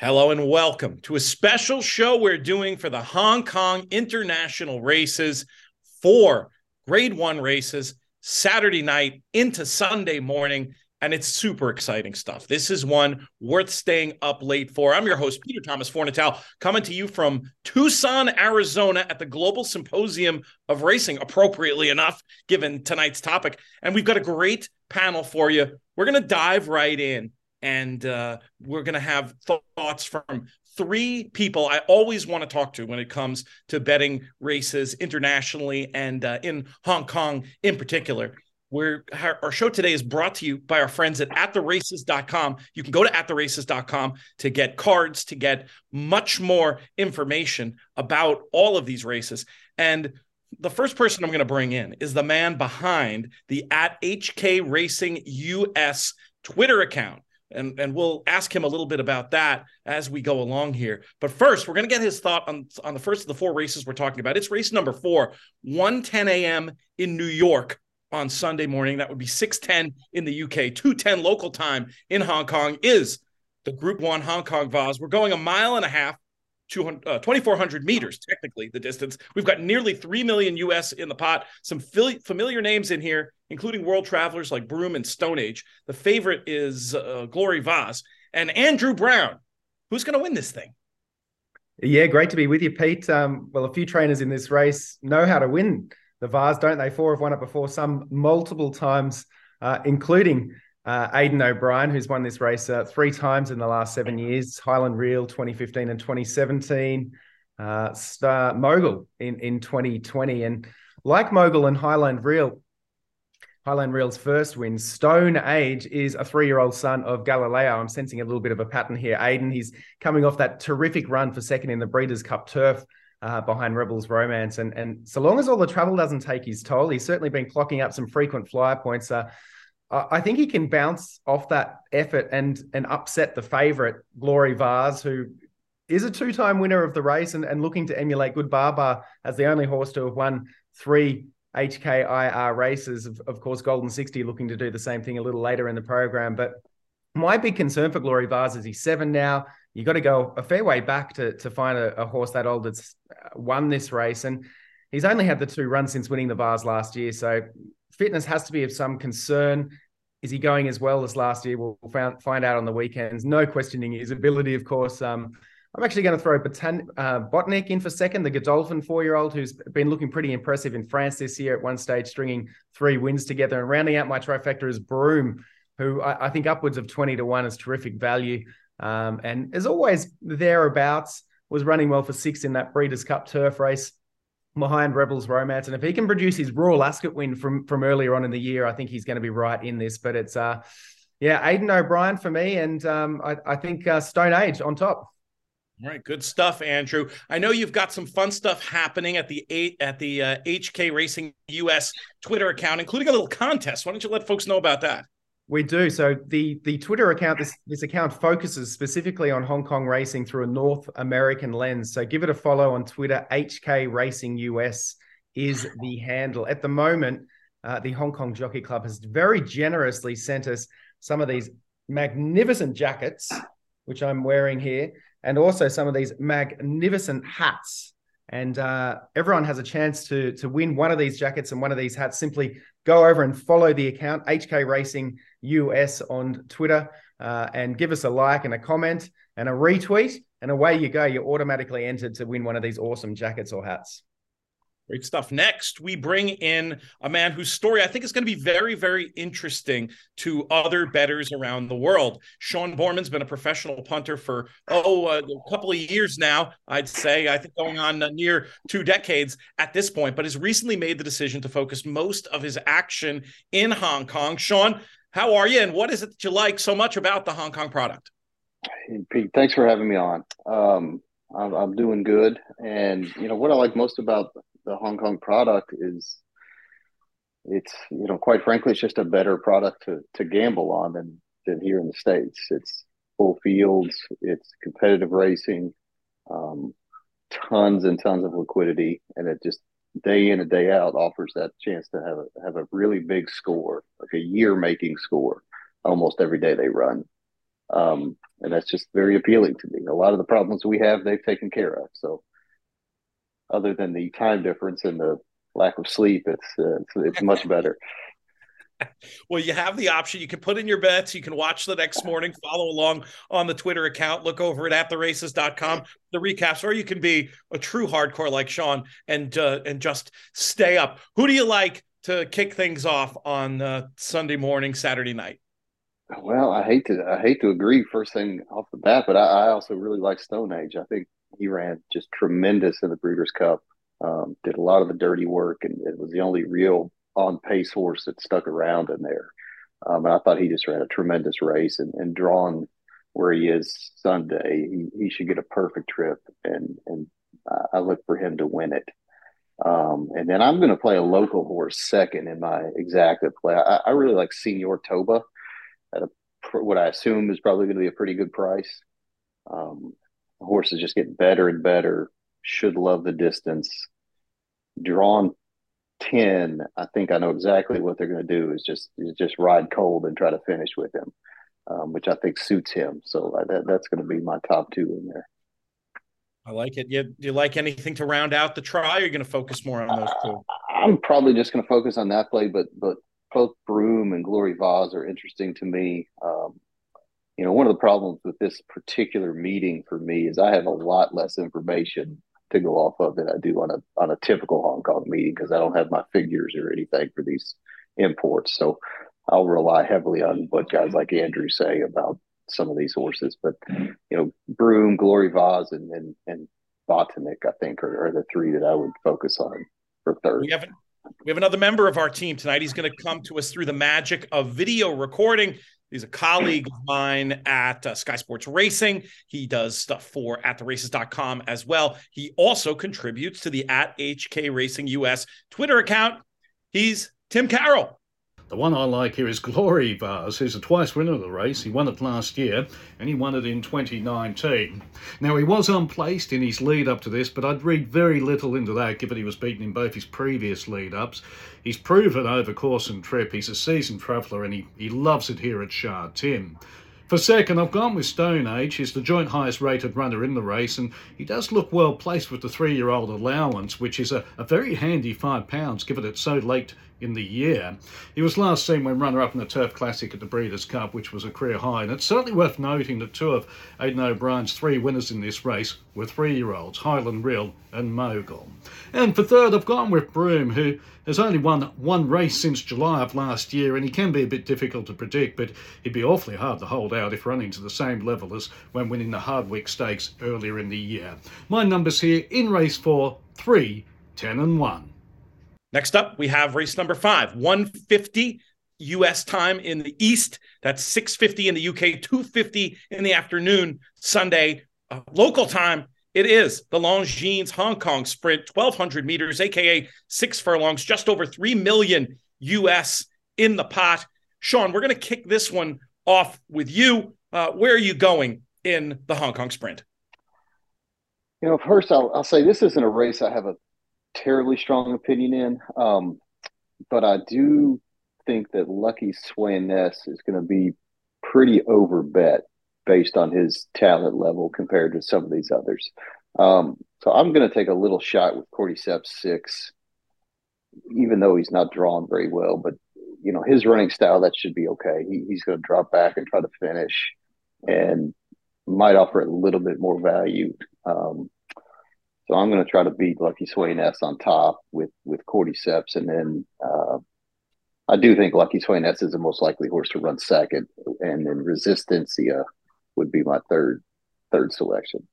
Hello and welcome to a special show we're doing for the Hong Kong International Races. Four grade one races, Saturday night into Sunday morning. And it's super exciting stuff. This is one worth staying up late for. I'm your host, Peter Thomas Fornatale, coming to you from Tucson, Arizona at the Global Symposium of Racing, appropriately enough, given tonight's topic. And we've got a great panel for you. We're going to dive right in and uh, we're going to have thoughts from three people I always want to talk to when it comes to betting races internationally and uh, in Hong Kong in particular. We're, our show today is brought to you by our friends at attheraces.com. You can go to attheraces.com to get cards, to get much more information about all of these races. And the first person I'm going to bring in is the man behind the at HK Racing US Twitter account and and we'll ask him a little bit about that as we go along here. But first, we're going to get his thought on on the first of the four races we're talking about. It's race number four, 1 10 a.m. in New York on Sunday morning. That would be 6:10 in the UK, 2:10 local time in Hong Kong. Is the Group One Hong Kong Vase? We're going a mile and a half 2,400 uh, meters, technically, the distance. We've got nearly 3 million US in the pot. Some familiar names in here, including world travelers like Broome and Stone Age. The favorite is uh, Glory Vase and Andrew Brown. Who's going to win this thing? Yeah, great to be with you, Pete. Um, well, a few trainers in this race know how to win the Vase, don't they? Four have won it before, some multiple times, uh, including uh, Aidan O'Brien, who's won this race uh, three times in the last seven years, Highland Reel 2015 and 2017, uh, Star Mogul in, in 2020. And like Mogul and Highland Reel, Highland Reel's first win, Stone Age is a three year old son of Galileo. I'm sensing a little bit of a pattern here. Aidan, he's coming off that terrific run for second in the Breeders' Cup turf. Uh, behind Rebels Romance. And, and so long as all the travel doesn't take his toll, he's certainly been clocking up some frequent flyer points. Uh, I think he can bounce off that effort and and upset the favourite Glory Vase, who is a two-time winner of the race and, and looking to emulate Good Ba Ba as the only horse to have won three HKIR races. Of, of course, Golden 60 looking to do the same thing a little later in the program. But my big concern for Glory Vase is he's seven now. You got to go a fair way back to to find a, a horse that old that's won this race. And he's only had the two runs since winning the Vase last year. So fitness has to be of some concern. Is he going as well as last year? We'll find, find out on the weekends. No questioning his ability, of course. Um, I'm actually going to throw Botan- uh, Botnik in for second, the Godolphin four-year-old who's been looking pretty impressive in France this year at one stage, stringing three wins together. And rounding out my trifecta is Broome, who I, I think upwards of 20 to 1 is terrific value. Um, and as always, thereabouts was running well for six in that Breeders' Cup turf race behind Rebels Romance. And if he can produce his Royal Ascot win from from earlier on in the year, I think he's going to be right in this. But it's uh yeah, Aidan O'Brien for me, and um, I, I think uh, Stone Age on top. All right, good stuff, Andrew. I know you've got some fun stuff happening at the eight at the uh, HK Racing US Twitter account, including a little contest. Why don't you let folks know about that? We do. So the the Twitter account, this this account focuses specifically on Hong Kong racing through a North American lens. So give it a follow on Twitter. HK Racing US is the handle. At the moment, uh, the Hong Kong Jockey Club has very generously sent us some of these magnificent jackets, which I'm wearing here, and also some of these magnificent hats. And uh, everyone has a chance to to win one of these jackets and one of these hats. Simply go over and follow the account HK Racing US on Twitter uh, and give us a like and a comment and a retweet. And away you go. You're automatically entered to win one of these awesome jackets or hats. Great stuff. Next, we bring in a man whose story I think is going to be very, very interesting to other betters around the world. Sean Borman's been a professional punter for, oh, a couple of years now, I'd say. I think going on near two decades at this point, but has recently made the decision to focus most of his action in Hong Kong. Sean, how are you? And what is it that you like so much about the Hong Kong product? Hey, Pete, thanks for having me on. Um, I'm, I'm doing good. And, you know, what I like most about the Hong Kong product is it's you know quite frankly it's just a better product to to gamble on than than here in the states. It's full fields, it's competitive racing, um, tons and tons of liquidity, and it just day in and day out offers that chance to have a have a really big score, like a year making score, almost every day they run. Um, and that's just very appealing to me. A lot of the problems we have, they've taken care of. So, other than the time difference and the lack of sleep, it's uh, it's, it's much better. Well, you have the option. You can put in your bets. You can watch the next morning, follow along on the Twitter account, look over at theraces.com, the recaps, or you can be a true hardcore like Sean and uh, and just stay up. Who do you like to kick things off on uh, Sunday morning, Saturday night? Well, I hate to I hate to agree first thing off the bat, but I, I also really like Stone Age. I think he ran just tremendous in the Breeders' Cup. Um, did a lot of the dirty work, and it was the only real on pace horse that stuck around in there. Um, and I thought he just ran a tremendous race and, and drawn where he is Sunday, he, he should get a perfect trip, and and I look for him to win it. Um, and then I'm going to play a local horse second in my exacta play. I, I really like Senor Toba at a, what I assume is probably going to be a pretty good price. Um, the horse is just getting better and better. Should love the distance. Drawn 10, I think I know exactly what they're going to do is just is just ride cold and try to finish with him, um, which I think suits him. So uh, that, that's going to be my top two in there. I like it. You, do you like anything to round out the try? Or you're going to focus more on those two? I'm probably just going to focus on that play, but but both Broome and Glory Vase are interesting to me. Um, you know, one of the problems with this particular meeting for me is I have a lot less information to go off of than I do on a on a typical Hong Kong meeting because I don't have my figures or anything for these imports. So I'll rely heavily on what guys like Andrew say about some of these horses. But you know, Broome, Glory Vase, and and, and Botanik, I think, are, are the three that I would focus on for third. We haven't we have another member of our team tonight. He's going to come to us through the magic of video recording. He's a colleague of mine at uh, Sky Sports Racing. He does stuff for at theraces.com as well. He also contributes to the at HK Racing US Twitter account. He's Tim Carroll. The one I like here is Glory Vase, who's a twice winner of the race. He won it last year and he won it in 2019. Now, he was unplaced in his lead up to this, but I'd read very little into that given he was beaten in both his previous lead ups. He's proven over course and trip. He's a seasoned traveller and he, he loves it here at Sha Tin. For second, I've gone with Stone Age. He's the joint highest rated runner in the race, and he does look well placed with the three year old allowance, which is a, a very handy five pounds given it's so late in the year. He was last seen when runner-up in the Turf Classic at the Breeders' Cup, which was a career high. And it's certainly worth noting that two of Aidan O'Brien's three winners in this race were three-year-olds, Highland Reel and Mogul. And for third, I've gone with Broome, who has only won one race since July of last year, and he can be a bit difficult to predict, but he'd be awfully hard to hold out if running to the same level as when winning the Hardwick Stakes earlier in the year. My numbers here in race four, three, ten and one. Next up, we have race number five, 150 US time in the East. That's 650 in the UK, 250 in the afternoon, Sunday. Uh, local time, it is the Longines Hong Kong Sprint, 1,200 meters, aka six furlongs, just over 3 million US in the pot. Sean, we're going to kick this one off with you. Uh, where are you going in the Hong Kong Sprint? You know, first I'll, I'll say this isn't a race I have a terribly strong opinion in. Um, but I do think that Lucky Sweynesse is going to be pretty overbet based on his talent level compared to some of these others. Um, so I'm going to take a little shot with Cordyceps six, even though he's not drawn very well. But you know his running style that should be okay. He, he's going to drop back and try to finish, and might offer a little bit more value. Um, so I'm going to try to beat Lucky Sweynesse on top with with Cordyceps, and then uh, I do think Lucky Sweynesse is the most likely horse to run second, and then Resistencia would be my third third selection.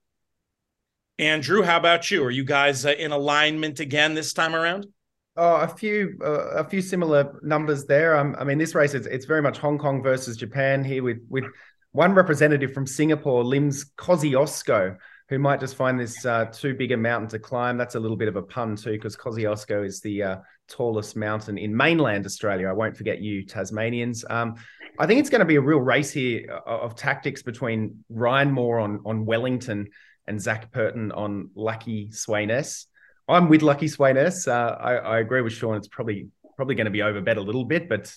Andrew, how about you? Are you guys uh, in alignment again this time around? Oh, a few, uh, a few similar numbers there. Um, I mean, this race it's, it's very much Hong Kong versus Japan here, with with one representative from Singapore, Lims Kosciuszko, who might just find this uh, too big a mountain to climb. That's a little bit of a pun too, because Kosciuszko is the uh, tallest mountain in mainland Australia. I won't forget you, Tasmanians. Um, I think it's going to be a real race here of, uh, of tactics between Ryan Moore on on Wellington and Zach Purton on Lucky Sweynesse. I'm with Lucky Sweynesse. Uh, I, I agree with Sean. It's probably probably going to be overbet a little bit, but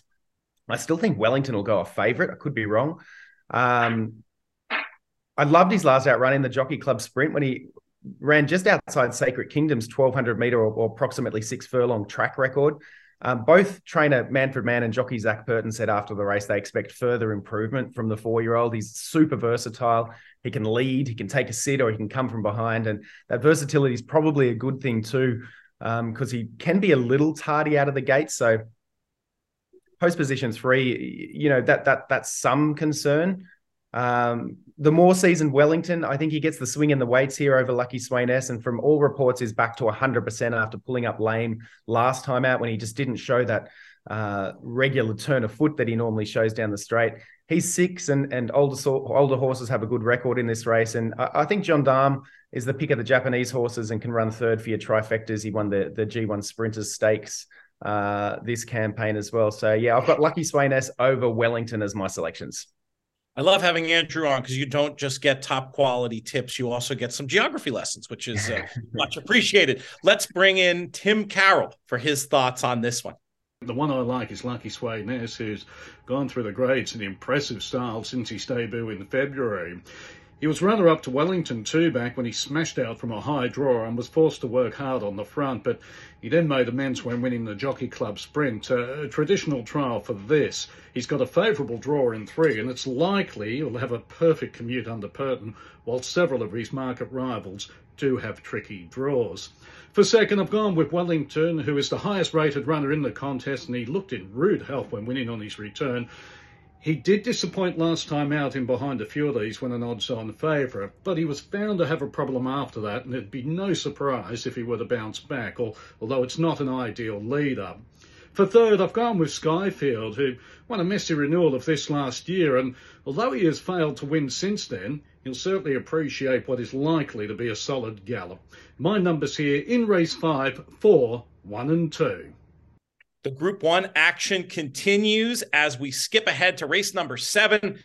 I still think Wellington will go a favourite. I could be wrong. Um, I loved his last out run in the Jockey Club Sprint when he ran just outside Sacred Kingdom's 1200 meter or, or approximately six furlong track record. Um, both trainer Manfred Man and jockey Zach Purton said after the race they expect further improvement from the four year old. He's super versatile. He can lead, he can take a sit, or he can come from behind. And that versatility is probably a good thing too, because um, he can be a little tardy out of the gate. So post position three, you know, that that that's some concern. Um, the more seasoned Wellington, I think he gets the swing in the weights here over Lucky Sweynesse, and from all reports, is back to 100% after pulling up lame last time out when he just didn't show that uh, regular turn of foot that he normally shows down the straight. He's six, and and older older horses have a good record in this race, and I, I think Gendarme is the pick of the Japanese horses and can run third for your trifectas. He won the the G1 Sprinters Stakes uh, this campaign as well. So yeah, I've got Lucky Sweynesse over Wellington as my selections. I love having Andrew on because you don't just get top quality tips, you also get some geography lessons, which is uh, much appreciated. Let's bring in Tim Carroll for his thoughts on this one. The one I like is Lucky Sweynesse, who's gone through the grades in impressive style since his debut in February. He was runner up to Wellington too back when he smashed out from a high draw and was forced to work hard on the front, but he then made amends when winning the Jockey Club Sprint, a traditional trial for this. He's got a favourable draw in three, and it's likely he'll have a perfect commute under Purton, while several of his market rivals do have tricky draws. For second, I've gone with Wellington, who is the highest rated runner in the contest, and he looked in rude health when winning on his return. He did disappoint last time out in behind a few of these when an odds-on favourite, but he was found to have a problem after that, and it'd be no surprise if he were to bounce back, or, although it's not an ideal leader. For third, I've gone with Skyfield, who won a messy renewal of this last year, and although he has failed to win since then, he'll certainly appreciate what is likely to be a solid gallop. My numbers here in race 5, 4, 1 and 2. The Group One action continues as we skip ahead to race number seven,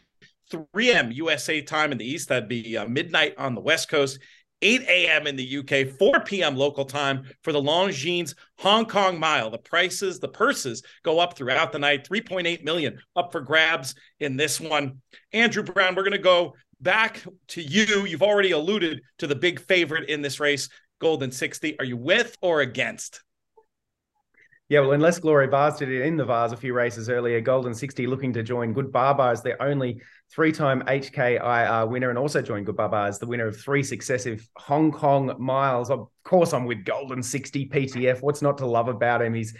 3 a.m. USA time in the East. That'd be uh, midnight on the West Coast. 8 a.m. in the UK, 4 p.m. local time for the Longines Hong Kong Mile. The prices, the purses go up throughout the night. 3.8 million up for grabs in this one. Andrew Brown, we're going to go back to you. You've already alluded to the big favorite in this race, Golden 60. Are you with or against? Yeah, well, unless Glory Vase did it in the Vase a few races earlier, Golden 60 looking to join Good Ba Ba as their only three-time HKIR winner and also join Good Ba Ba as the winner of three successive Hong Kong miles. Of course, I'm with Golden 60 PTF. What's not to love about him? He's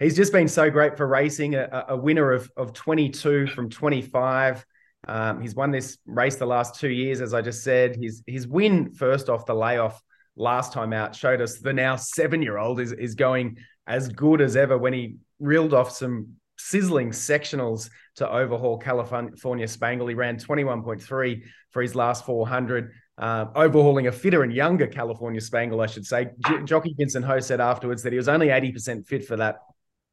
he's just been so great for racing, a, a winner of, of 22 from 25. Um, he's won this race the last two years, as I just said. His his win first off the layoff last time out showed us the now seven-year-old is is going – as good as ever when he reeled off some sizzling sectionals to overhaul California Spangle. He ran 21.3 for his last 400, uh, overhauling a fitter and younger California Spangle, I should say. J- Jockey Vincent Ho said afterwards that he was only 80% fit for that.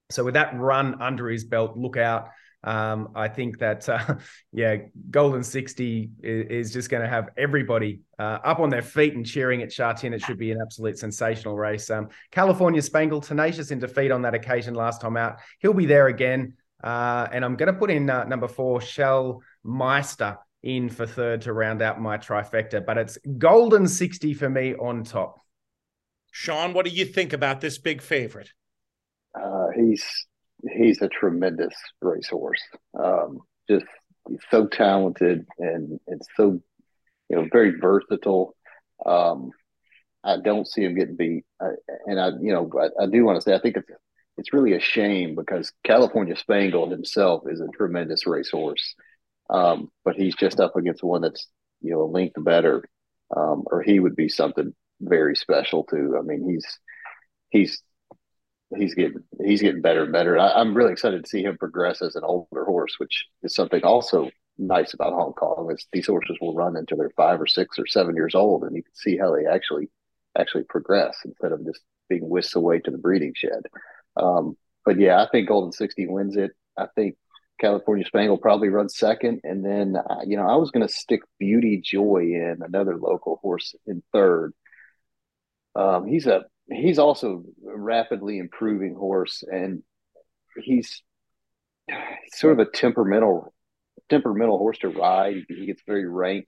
So with that run under his belt, look out. Um, I think that uh, yeah, Golden Sixty is, is just going to have everybody uh, up on their feet and cheering at Sha Tin. It should be an absolute sensational race. Um, California Spangle tenacious in defeat on that occasion last time out. He'll be there again, uh, and I'm going to put in uh, number four, Schnell Meister in for third to round out my trifecta. But it's Golden Sixty for me on top. Sean, what do you think about this big favorite? Uh, he's he's a tremendous racehorse. Um, just so talented and and so you know very versatile. Um, I don't see him getting beat, I, and I you know I, I do want to say I think it's it's really a shame because California Spangled himself is a tremendous racehorse, um, but he's just up against one that's you know a length better, um, or he would be something very special too. I mean he's he's he's getting he's getting better and better. I, am really excited to see him progress as an older horse, which is something also nice about Hong Kong. Is these horses will run until they're five or six or seven years old, and you can see how they actually actually progress instead of just being whisked away to the breeding shed. Um, but yeah, I think Golden Sixty wins it. I think California Spangle probably runs second, and then uh, you know I was going to stick Beauty Joy in another local horse in third. Um, he's a he's also a rapidly improving horse, and he's sort of a temperamental temperamental horse to ride. He gets very rank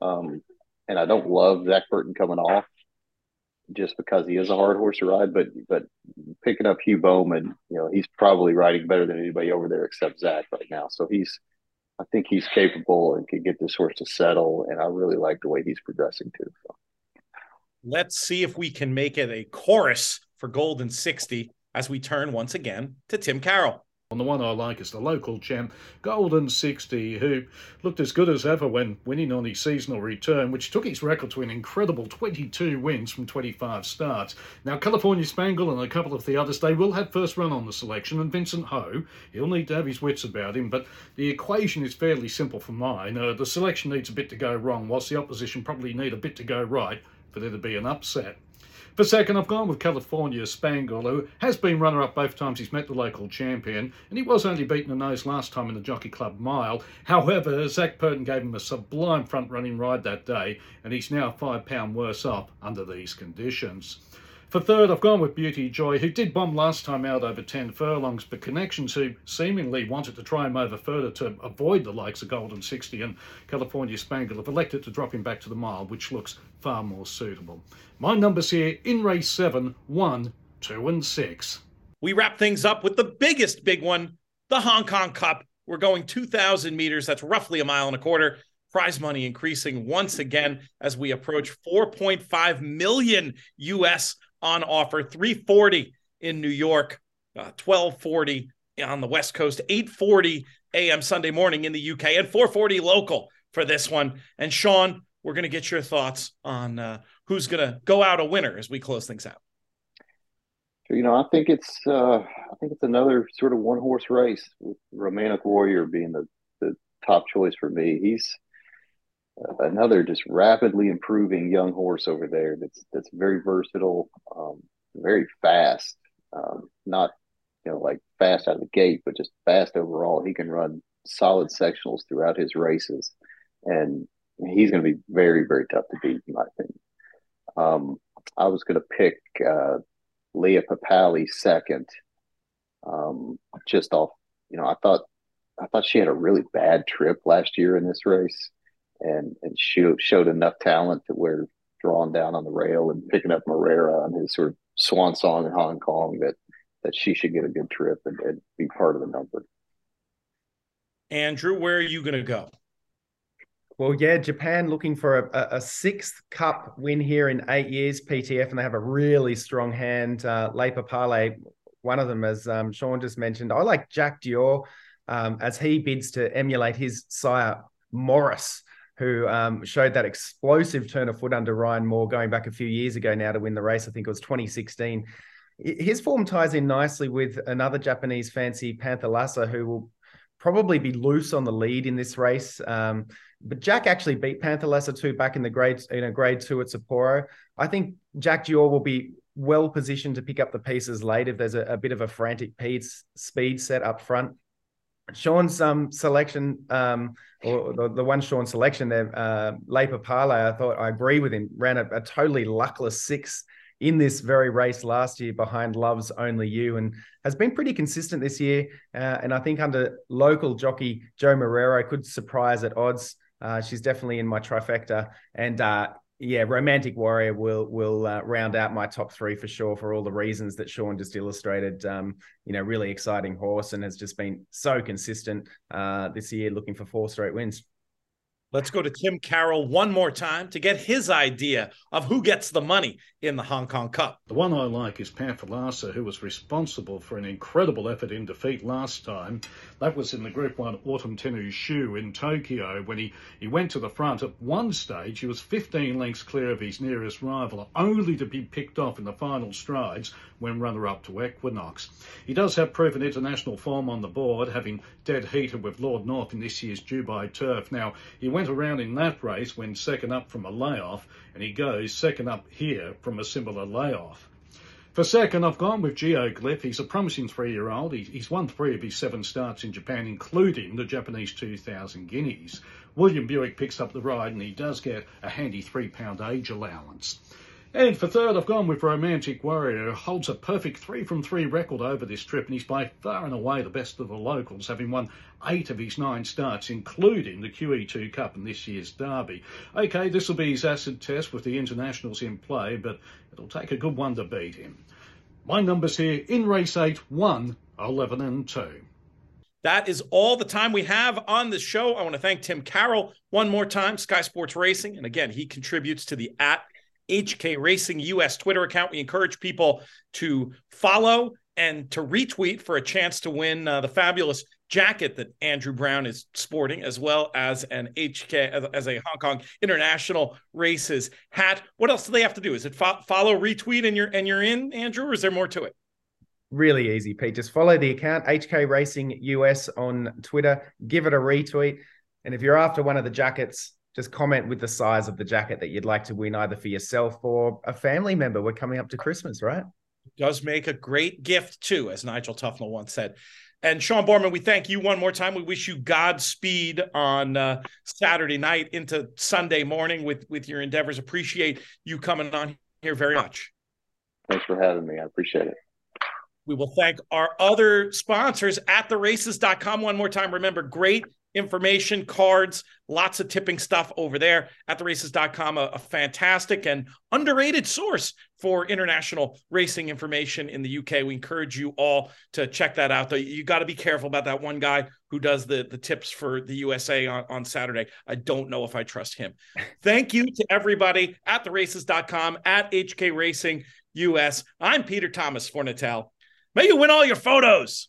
Um, and I don't love Zach Purton coming off just because he is a hard horse to ride, but but picking up Hugh Bowman, you know, he's probably riding better than anybody over there except Zach right now. So he's I think he's capable and can get this horse to settle. And I really like the way he's progressing too. So. Let's see if we can make it a chorus for Golden 60 as we turn once again to Tim Carroll. And the one I like is the local champ, Golden 60, who looked as good as ever when winning on his seasonal return, which took his record to an incredible 22 wins from 25 starts. Now, California Spangle and a couple of the others, they will have first run on the selection, and Vincent Ho, he'll need to have his wits about him, but the equation is fairly simple for mine. Uh, the selection needs a bit to go wrong, whilst the opposition probably need a bit to go right for there to be an upset. For second, I've gone with California Spangle, who has been runner-up both times he's met the local champion, and he was only beaten a nose last time in the Jockey Club Mile. However, Zach Purton gave him a sublime front-running ride that day, and he's now five pound worse off under these conditions. For third, I've gone with Beauty Joy, who did bomb last time out over 10 furlongs, but Connections, who seemingly wanted to try him over further to avoid the likes of Golden 60 and California Spangle, have elected to drop him back to the mile, which looks far more suitable. My numbers here in race 7, 1, 2 and 6. We wrap things up with the biggest big one, the Hong Kong Cup. We're going 2,000 meters. That's roughly a mile and a quarter. Prize money increasing once again as we approach 4.5 million US on offer 340 in New York, uh, 1240 on the West Coast, 840 a.m. Sunday morning in the UK, and 440 local for this one. And Sean, we're going to get your thoughts on uh, who's going to go out a winner as we close things out. You know, I think it's uh, I think it's another sort of one horse race with Romantic Warrior being the, the top choice for me. He's another just rapidly improving young horse over there that's that's very versatile, um, very fast. Um, not you know like fast out of the gate, but just fast overall. He can run solid sectionals throughout his races, and he's going to be very very tough to beat in my opinion. Um, I was going to pick uh, Lei Papale second, um, just off. You know, I thought I thought she had a really bad trip last year in this race and and showed showed enough talent that we're drawing down on the rail and picking up Moreira on his sort of swan song in Hong Kong that that she should get a good trip and, and be part of the number. Andrew, where are you going to go? Well, yeah, Japan looking for a, a, sixth cup win here in eight years, PTF, and they have a really strong hand. Uh, Lei Papale, one of them, as um, Sean just mentioned. I like Jack d'Or um, as he bids to emulate his sire, Maurice who um, showed that explosive turn of foot under Ryan Moore going back a few years ago now to win the race. I think it was 2016. His form ties in nicely with another Japanese fancy, Panthalassa, who will probably be loose on the lead in this race. Um, but Jack actually beat Panthalassa two back in the grade, you know, grade two at Sapporo. I think Jack d'Or will be well positioned to pick up the pieces late if there's a, a bit of a frantic speed set up front. Sean's um, selection, um, or the, the one Sean selection there, uh, Pale, I thought I agree with him, ran a, a, totally luckless six in this very race last year behind Love's Only You and has been pretty consistent this year. Uh, and I think under local jockey Joao Moreira could surprise at odds. Uh, she's definitely in my trifecta. And uh, yeah, Romantic Warrior will will uh, round out my top three for sure for all the reasons that Sean just illustrated. Um, you know, really exciting horse and has just been so consistent uh, this year, looking for four straight wins. Let's go to Tim Carroll one more time to get his idea of who gets the money in the Hong Kong Cup. The one I like is Panthalassa, who was responsible for an incredible effort in defeat last time. That was in the Group 1 Autumn Tenno Sho in Tokyo when he, he went to the front. At one stage, he was 15 lengths clear of his nearest rival, only to be picked off in the final strides when runner-up to Equinox. He does have proven international form on the board, having dead heated with Lord North in this year's Dubai Turf. Now, he went around in that race when second up from a layoff, and he goes second up here from a similar layoff. For second, I've gone with Geoglyph. He's a promising three-year-old. He's won three of his seven starts in Japan, including the Japanese 2000 Guineas. William Buick picks up the ride, and he does get a handy three-pound age allowance. And for third, I've gone with Romantic Warrior, who holds a perfect three from three record over this trip, and he's by far and away the best of the locals, having won eight of his nine starts, including the QE2 Cup and this year's Derby. Okay, this will be his acid test with the internationals in play, but it'll take a good one to beat him. My numbers here in race 8 1, 11, and 2. That is all the time we have on the show. I want to thank Tim Carroll one more time, Sky Sports Racing. And again, he contributes to the at HK Racing US Twitter account. We encourage people to follow and to retweet for a chance to win uh, the fabulous jacket that Andrew Brown is sporting, as well as an HK as, as, a Hong Kong International Races hat. What else do they have to do? Is it fo- follow, retweet, and you're and you're in, Andrew, or is there more to it? Really easy, Pete. Just follow the account HK Racing US on Twitter. Give it a retweet, and if you're after one of the jackets, just comment with the size of the jacket that you'd like to win either for yourself or a family member. We're coming up to Christmas, right? does make a great gift too, as Nigel Tufnel once said. And Sean Borman, we thank you one more time. We wish you Godspeed on uh, Saturday night into Sunday morning with with your endeavors. Appreciate you coming on here very much. Thanks for having me. I appreciate it. We will thank our other sponsors at theraces.com one more time. Remember, great information, cards, lots of tipping stuff over there at theraces.com. A, a fantastic and underrated source for international racing information in the UK. We encourage you all to check that out. Though you got to be careful about that one guy who does the, the tips for the USA on, on Saturday. I don't know if I trust him. Thank you to everybody at theraces.com, at HK Racing US. I'm Peter Thomas Fornatale. May you win all your photos.